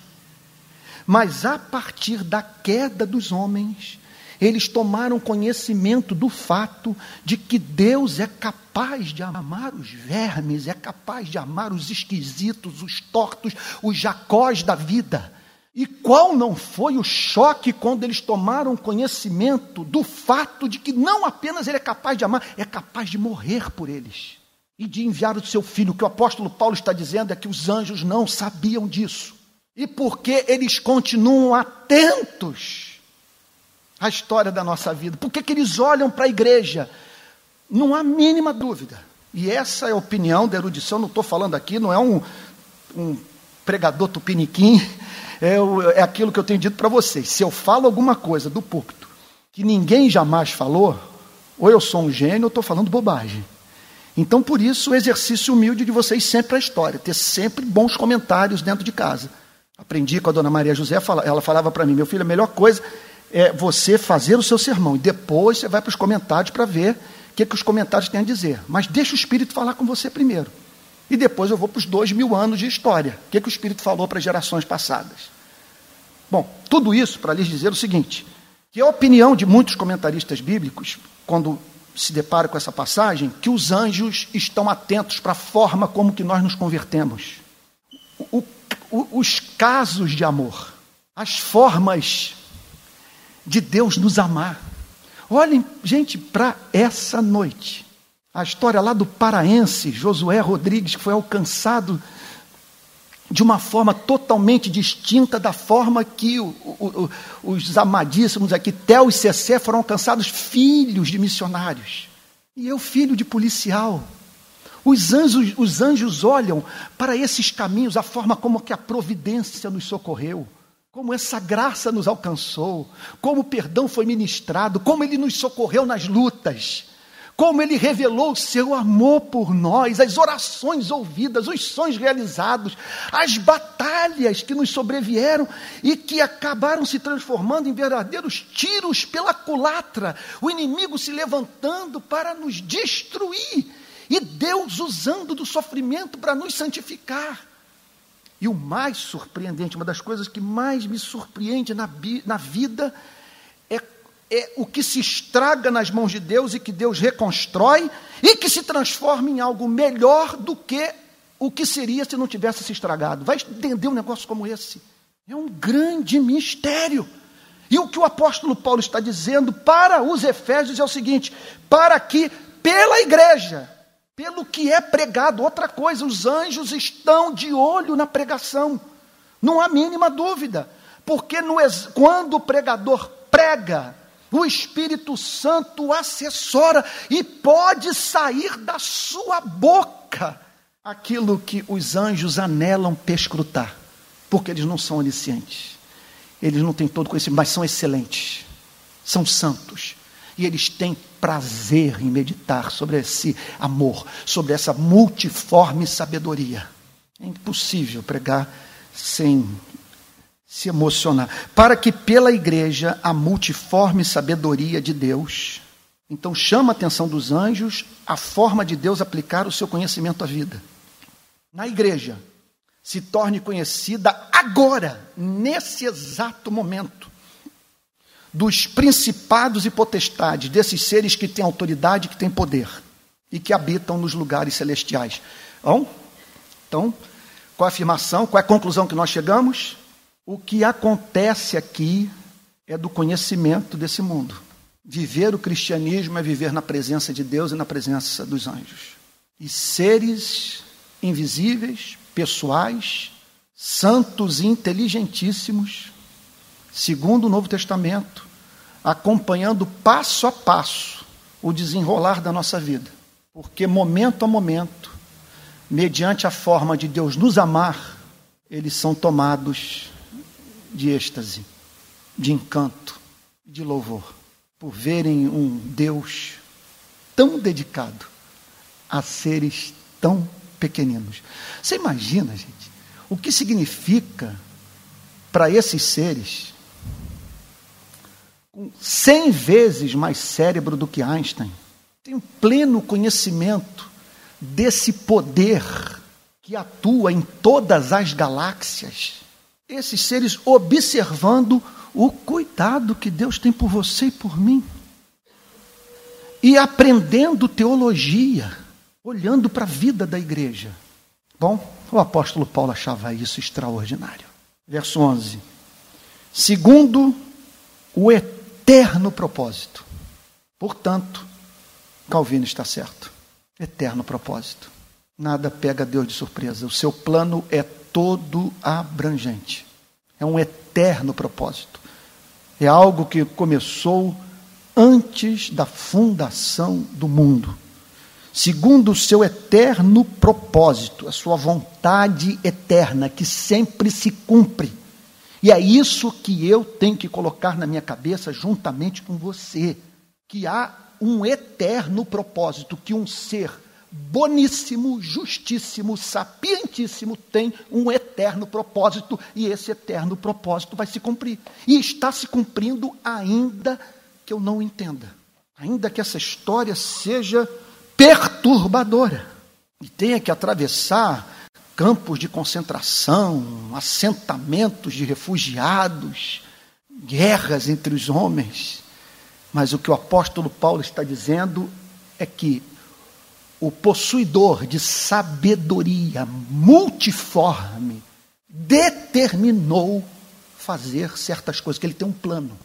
Mas a partir da queda dos homens, eles tomaram conhecimento do fato de que Deus é capaz de amar os vermes, é capaz de amar os esquisitos, os tortos, os jacós da vida. E qual não foi o choque quando eles tomaram conhecimento do fato de que não apenas ele é capaz de amar, é capaz de morrer por eles e de enviar o seu filho. O que o apóstolo Paulo está dizendo é que os anjos não sabiam disso. E porque eles continuam atentos à história da nossa vida? Por que eles olham para a igreja? Não há mínima dúvida. E essa é a opinião da erudição, não estou falando aqui, não é um, um pregador tupiniquim, é, é aquilo que eu tenho dito para vocês. Se eu falo alguma coisa do púlpito que ninguém jamais falou, ou eu sou um gênio ou estou falando bobagem. Então, por isso, o exercício humilde de vocês sempre a história, ter sempre bons comentários dentro de casa. Aprendi com a dona Maria José, ela falava para mim, meu filho, a melhor coisa é você fazer o seu sermão, e depois você vai para os comentários para ver o que, que os comentários têm a dizer. Mas deixa o Espírito falar com você primeiro. E depois eu vou para os dois mil anos de história. O que, que o Espírito falou para as gerações passadas? Bom, tudo isso para lhes dizer o seguinte: que a opinião de muitos comentaristas bíblicos, quando se depara com essa passagem, que os anjos estão atentos para a forma como que nós nos convertemos. O, o, os casos de amor, as formas de Deus nos amar. Olhem, gente, para essa noite. A história lá do paraense Josué Rodrigues, que foi alcançado de uma forma totalmente distinta da forma que o, o, o, os amadíssimos aqui, Theo e Cessé, foram alcançados filhos de missionários. E eu, filho de policial. Os anjos, os anjos olham para esses caminhos, a forma como que a providência nos socorreu, como essa graça nos alcançou, como o perdão foi ministrado, como ele nos socorreu nas lutas como ele revelou o seu amor por nós, as orações ouvidas, os sonhos realizados, as batalhas que nos sobrevieram e que acabaram se transformando em verdadeiros tiros pela culatra, o inimigo se levantando para nos destruir e Deus usando do sofrimento para nos santificar. E o mais surpreendente, uma das coisas que mais me surpreende na, na vida é o que se estraga nas mãos de Deus e que Deus reconstrói e que se transforma em algo melhor do que o que seria se não tivesse se estragado. Vai entender um negócio como esse? É um grande mistério. E o que o apóstolo Paulo está dizendo para os Efésios é o seguinte: para que pela igreja, pelo que é pregado, outra coisa, os anjos estão de olho na pregação, não há mínima dúvida, porque no, quando o pregador prega, o Espírito Santo assessora e pode sair da sua boca aquilo que os anjos anelam perscrutar, porque eles não são oniscientes, eles não têm todo conhecimento, mas são excelentes, são santos, e eles têm prazer em meditar sobre esse amor, sobre essa multiforme sabedoria. É impossível pregar sem se emocionar, para que pela igreja a multiforme sabedoria de Deus, então chama a atenção dos anjos a forma de Deus aplicar o seu conhecimento à vida. Na igreja, se torne conhecida agora, nesse exato momento, dos principados e potestades, desses seres que têm autoridade, que têm poder e que habitam nos lugares celestiais. Então, então qual a afirmação, qual é a conclusão que nós chegamos? O que acontece aqui é do conhecimento desse mundo. Viver o cristianismo é viver na presença de Deus e na presença dos anjos. E seres invisíveis, pessoais, santos e inteligentíssimos, segundo o Novo Testamento, acompanhando passo a passo o desenrolar da nossa vida. Porque momento a momento, mediante a forma de Deus nos amar, eles são tomados de êxtase, de encanto, de louvor, por verem um Deus tão dedicado a seres tão pequeninos. Você imagina, gente, o que significa para esses seres com cem vezes mais cérebro do que Einstein, tem um pleno conhecimento desse poder que atua em todas as galáxias. Esses seres observando o cuidado que Deus tem por você e por mim. E aprendendo teologia, olhando para a vida da igreja. Bom, o apóstolo Paulo achava isso extraordinário. Verso 11. Segundo o eterno propósito. Portanto, Calvino está certo. Eterno propósito. Nada pega Deus de surpresa. O seu plano é todo abrangente. É um eterno propósito. É algo que começou antes da fundação do mundo. Segundo o seu eterno propósito, a sua vontade eterna, que sempre se cumpre e é isso que eu tenho que colocar na minha cabeça juntamente com você, que há um eterno propósito que um ser boníssimo, justíssimo, sapientíssimo tem um eterno propósito e esse eterno propósito vai se cumprir. E está se cumprindo ainda que eu não entenda. Ainda que essa história seja perturbadora e tenha que atravessar campos de concentração, assentamentos de refugiados, guerras entre os homens. Mas o que o apóstolo Paulo está dizendo é que o possuidor de sabedoria multiforme determinou fazer certas coisas, que ele tem um plano.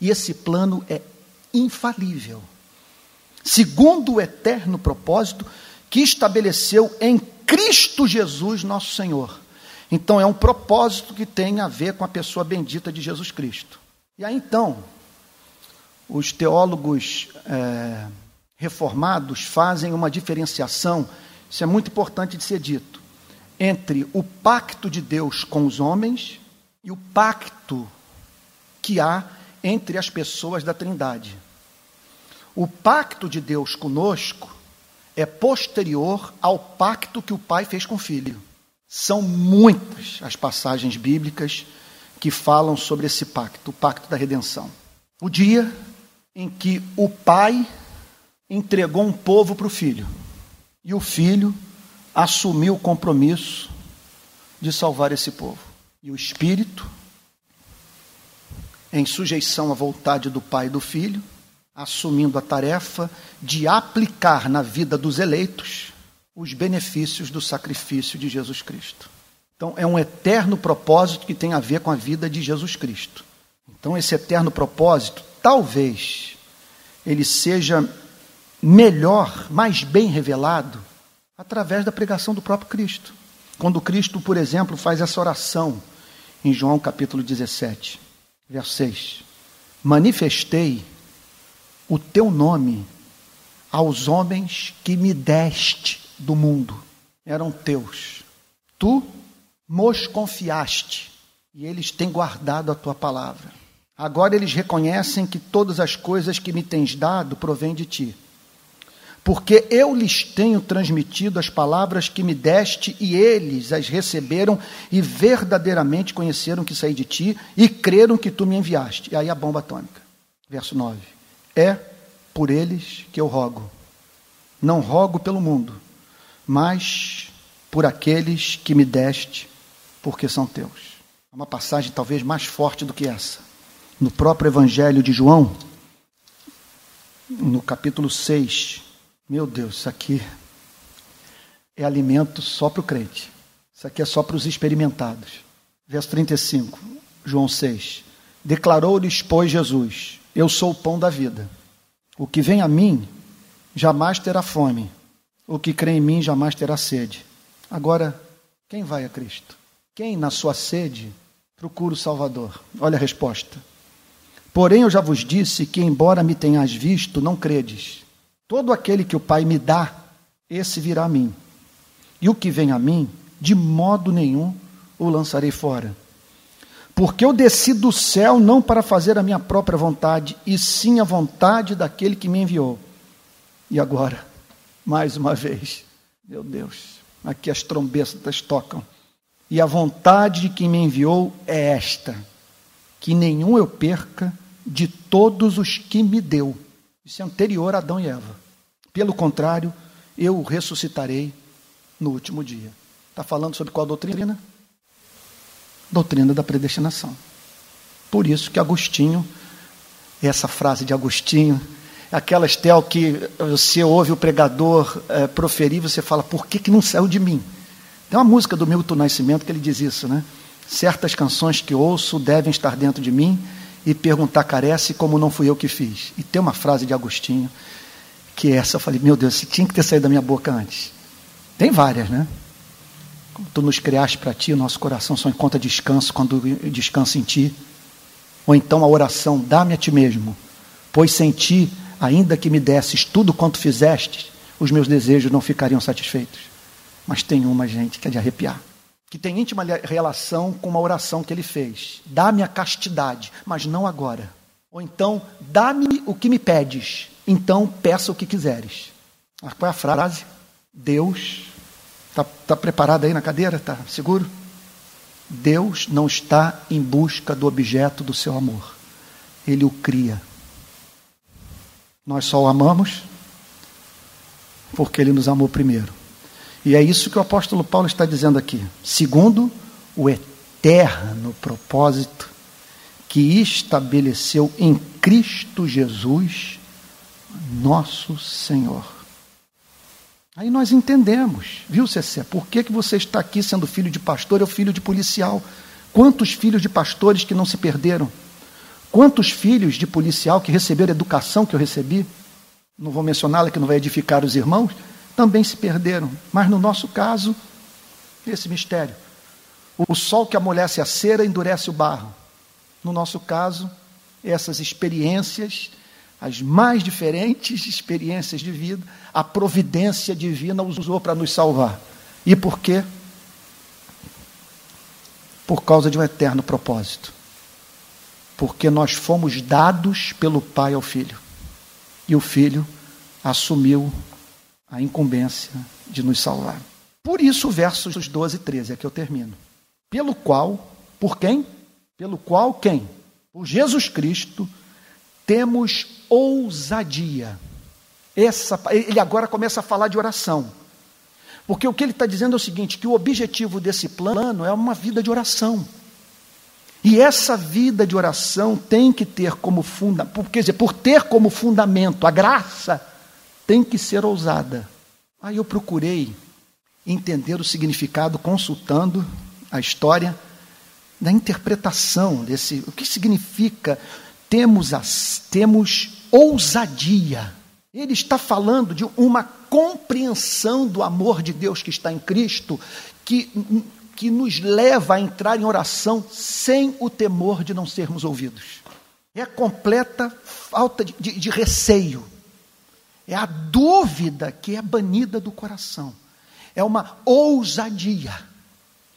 E esse plano é infalível. Segundo o eterno propósito que estabeleceu em Cristo Jesus, nosso Senhor. Então é um propósito que tem a ver com a pessoa bendita de Jesus Cristo. E aí então, os teólogos é, reformados fazem uma diferenciação, isso é muito importante de ser dito, entre o pacto de Deus com os homens e o pacto que há entre as pessoas da Trindade. O pacto de Deus conosco é posterior ao pacto que o pai fez com o filho. São muitas as passagens bíblicas que falam sobre esse pacto, o pacto da redenção. O dia em que o pai entregou um povo para o filho e o filho assumiu o compromisso de salvar esse povo. E o espírito, em sujeição à vontade do pai e do filho, assumindo a tarefa de aplicar na vida dos eleitos os benefícios do sacrifício de Jesus Cristo. Então, é um eterno propósito que tem a ver com a vida de Jesus Cristo. Então, esse eterno propósito, talvez, ele seja melhor, mais bem revelado, através da pregação do próprio Cristo. Quando Cristo, por exemplo, faz essa oração em João capítulo 17, verso 6: Manifestei o teu nome aos homens que me deste do mundo. Eram teus. Tu nos confiaste e eles têm guardado a tua palavra. Agora eles reconhecem que todas as coisas que me tens dado provêm de ti. Porque eu lhes tenho transmitido as palavras que me deste e eles as receberam e verdadeiramente conheceram que saí de ti e creram que tu me enviaste. E aí a bomba atômica. Verso 9. É por eles que eu rogo. Não rogo pelo mundo, mas por aqueles que me deste, porque são teus. Uma passagem talvez mais forte do que essa. No próprio Evangelho de João, no capítulo 6, meu Deus, isso aqui é alimento só para o crente. Isso aqui é só para os experimentados. Verso 35, João 6. Declarou-lhes, pois, Jesus: eu sou o pão da vida. O que vem a mim jamais terá fome. O que crê em mim jamais terá sede. Agora, quem vai a Cristo? Quem na sua sede procura o Salvador? Olha a resposta. Porém, eu já vos disse que, embora me tenhas visto, não credes. Todo aquele que o Pai me dá, esse virá a mim. E o que vem a mim, de modo nenhum o lançarei fora. Porque eu desci do céu não para fazer a minha própria vontade, e sim a vontade daquele que me enviou. E agora, mais uma vez, meu Deus, aqui as trombetas tocam. E a vontade de quem me enviou é esta: que nenhum eu perca de todos os que me deu. Isso é anterior a Adão e Eva. Pelo contrário, eu ressuscitarei no último dia. Está falando sobre qual doutrina? Doutrina da predestinação. Por isso que Agostinho, essa frase de Agostinho, aquela estel que você ouve o pregador é, proferir, você fala, por que, que não saiu de mim? Tem uma música do Milton Nascimento que ele diz isso, né? Certas canções que ouço devem estar dentro de mim e perguntar carece como não fui eu que fiz. E tem uma frase de Agostinho que essa, eu falei, meu Deus, se tinha que ter saído da minha boca antes. Tem várias, né? Como tu nos criaste para ti, o nosso coração só encontra descanso quando descansa em ti. Ou então a oração, dá-me a ti mesmo, pois sem ti, ainda que me desses tudo quanto fizeste, os meus desejos não ficariam satisfeitos. Mas tem uma, gente, que é de arrepiar que tem íntima relação com uma oração que ele fez. Dá-me a castidade, mas não agora. Ou então, dá-me o que me pedes, então peça o que quiseres. Ah, qual é a frase? Deus, está tá preparado aí na cadeira? Está seguro? Deus não está em busca do objeto do seu amor. Ele o cria. Nós só o amamos porque ele nos amou primeiro. E é isso que o apóstolo Paulo está dizendo aqui. Segundo o eterno propósito que estabeleceu em Cristo Jesus, nosso Senhor. Aí nós entendemos, viu, Cessé? Por que, que você está aqui sendo filho de pastor ou filho de policial? Quantos filhos de pastores que não se perderam? Quantos filhos de policial que receberam a educação que eu recebi? Não vou mencioná-la que não vai edificar os irmãos, também se perderam. Mas no nosso caso, esse mistério. O sol que amolece a cera endurece o barro. No nosso caso, essas experiências, as mais diferentes experiências de vida, a providência divina usou para nos salvar. E por quê? Por causa de um eterno propósito. Porque nós fomos dados pelo Pai ao Filho. E o Filho assumiu a incumbência de nos salvar. Por isso, versos 12 e 13 é que eu termino. Pelo qual, por quem? Pelo qual quem? Por Jesus Cristo, temos ousadia. Essa, ele agora começa a falar de oração. Porque o que ele está dizendo é o seguinte: que o objetivo desse plano é uma vida de oração. E essa vida de oração tem que ter como fundamento, quer dizer, por ter como fundamento a graça, tem que ser ousada. Aí eu procurei entender o significado consultando a história da interpretação desse, o que significa temos as, temos ousadia. Ele está falando de uma compreensão do amor de Deus que está em Cristo, que, que nos leva a entrar em oração sem o temor de não sermos ouvidos. É a completa falta de, de, de receio. É a dúvida que é banida do coração. É uma ousadia.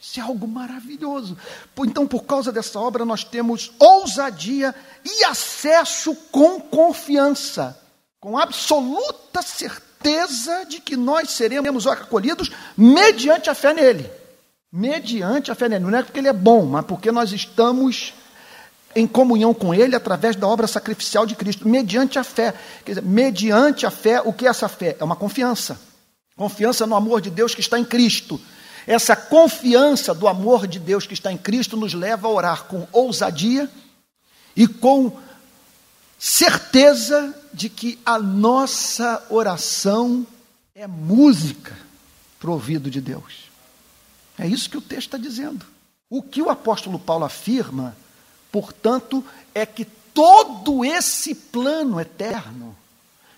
Isso é algo maravilhoso. Então, por causa dessa obra, nós temos ousadia e acesso com confiança, com absoluta certeza de que nós seremos acolhidos mediante a fé nele. Mediante a fé nele. Não é porque ele é bom, mas porque nós estamos em comunhão com Ele através da obra sacrificial de Cristo, mediante a fé. Quer dizer, mediante a fé, o que é essa fé? É uma confiança. Confiança no amor de Deus que está em Cristo. Essa confiança do amor de Deus que está em Cristo nos leva a orar com ousadia e com certeza de que a nossa oração é música para o ouvido de Deus. É isso que o texto está dizendo. O que o apóstolo Paulo afirma Portanto, é que todo esse plano eterno,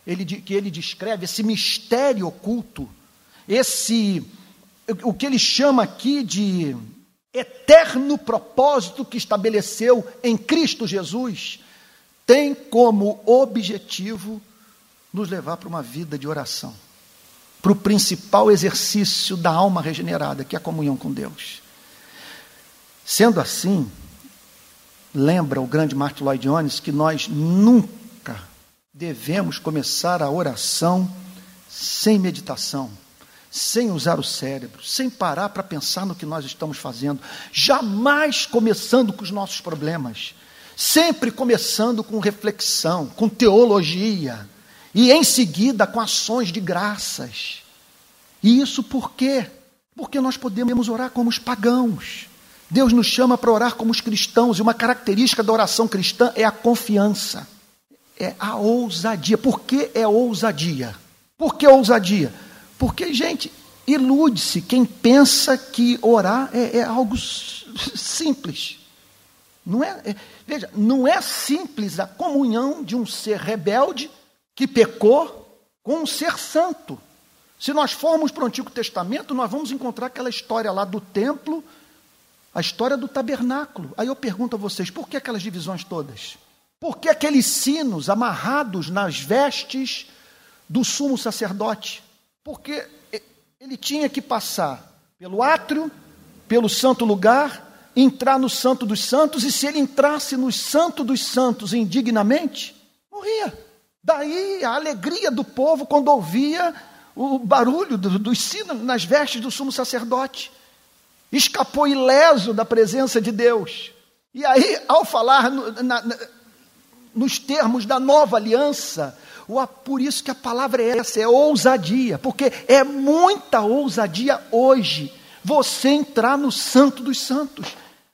ele, que ele descreve, esse mistério oculto, esse, o que ele chama aqui de eterno propósito que estabeleceu em Cristo Jesus, tem como objetivo nos levar para uma vida de oração, para o principal exercício da alma regenerada, que é a comunhão com Deus. Sendo assim, lembra o grande Martin Lloyd Jones que nós nunca devemos começar a oração sem meditação, sem usar o cérebro, sem parar para pensar no que nós estamos fazendo, jamais começando com os nossos problemas, sempre começando com reflexão, com teologia, e em seguida com ações de graças. E isso por quê? Porque nós podemos orar como os pagãos. Deus nos chama para orar como os cristãos, e uma característica da oração cristã é a confiança, é a ousadia. Por que é ousadia? Por que ousadia? Porque, gente, ilude-se quem pensa que orar é, é algo simples. Não é, é, veja, não é simples a comunhão de um ser rebelde que pecou com um ser santo. Se nós formos para o Antigo Testamento, nós vamos encontrar aquela história lá do templo, a história do tabernáculo. Aí eu pergunto a vocês, por que aquelas divisões todas? Por que aqueles sinos amarrados nas vestes do sumo sacerdote? Porque ele tinha que passar pelo átrio, pelo santo lugar, entrar no santo dos santos, e se ele entrasse no santo dos santos indignamente, morria. Daí a alegria do povo quando ouvia o barulho dos sinos nas vestes do sumo sacerdote. Escapou ileso da presença de Deus. E aí, ao falar no, na, na, nos termos da nova aliança, por isso que a palavra é essa, é ousadia, porque é muita ousadia hoje você entrar no Santo dos Santos.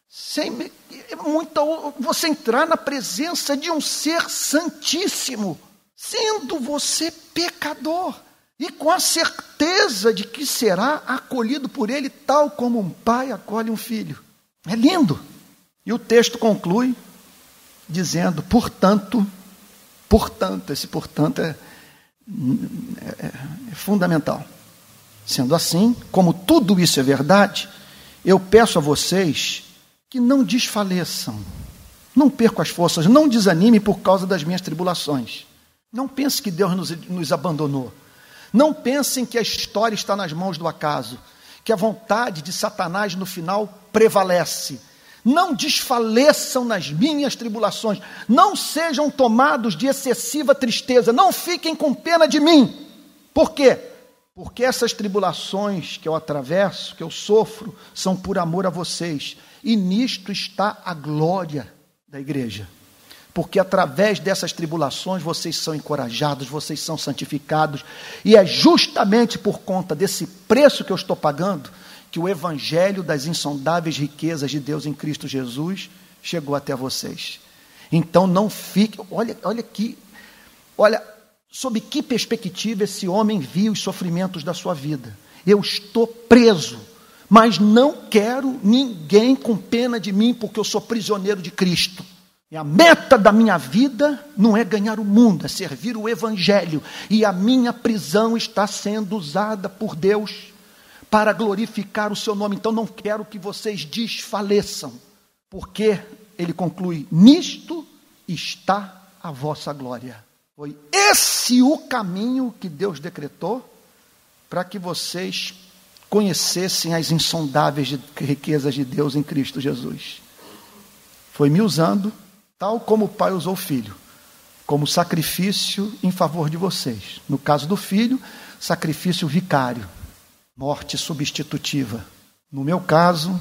Sem, é muita, você entrar na presença de um ser santíssimo, sendo você pecador, e com a certeza de que será acolhido por ele, tal como um pai acolhe um filho. É lindo. E o texto conclui dizendo: portanto, Portanto, esse portanto é, é, é fundamental. Sendo assim, como tudo isso é verdade, eu peço a vocês que não desfaleçam, não percam as forças, não desanime por causa das minhas tribulações. Não pense que Deus nos, nos abandonou. Não pensem que a história está nas mãos do acaso, que a vontade de Satanás no final prevalece não desfaleçam nas minhas tribulações, não sejam tomados de excessiva tristeza, não fiquem com pena de mim. Por quê? Porque essas tribulações que eu atravesso, que eu sofro, são por amor a vocês, e nisto está a glória da igreja. Porque através dessas tribulações vocês são encorajados, vocês são santificados, e é justamente por conta desse preço que eu estou pagando que o evangelho das insondáveis riquezas de Deus em Cristo Jesus chegou até vocês. Então não fique, olha, olha aqui, olha, sob que perspectiva esse homem viu os sofrimentos da sua vida. Eu estou preso, mas não quero ninguém com pena de mim, porque eu sou prisioneiro de Cristo. E a meta da minha vida não é ganhar o mundo, é servir o Evangelho. E a minha prisão está sendo usada por Deus para glorificar o seu nome. Então não quero que vocês desfaleçam, porque ele conclui: nisto está a vossa glória. Foi esse o caminho que Deus decretou para que vocês conhecessem as insondáveis riquezas de Deus em Cristo Jesus. Foi me usando, tal como o Pai usou o Filho, como sacrifício em favor de vocês. No caso do Filho, sacrifício vicário morte substitutiva. No meu caso,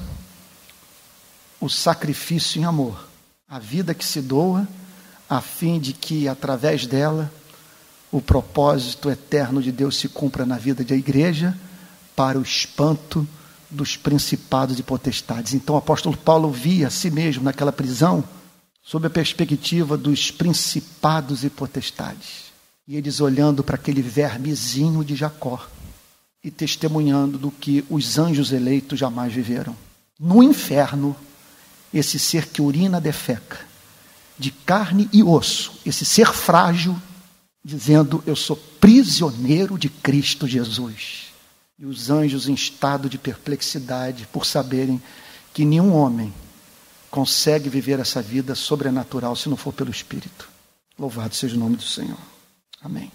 o sacrifício em amor, a vida que se doa, a fim de que, através dela, o propósito eterno de Deus se cumpra na vida da igreja, para o espanto dos principados e potestades. Então o apóstolo Paulo via a si mesmo naquela prisão, sob a perspectiva dos principados e potestades. E eles olhando para aquele vermezinho de Jacó, e testemunhando do que os anjos eleitos jamais viveram. No inferno, esse ser que urina defeca, de carne e osso, esse ser frágil, dizendo: Eu sou prisioneiro de Cristo Jesus. E os anjos em estado de perplexidade por saberem que nenhum homem consegue viver essa vida sobrenatural se não for pelo Espírito. Louvado seja o nome do Senhor. Amém.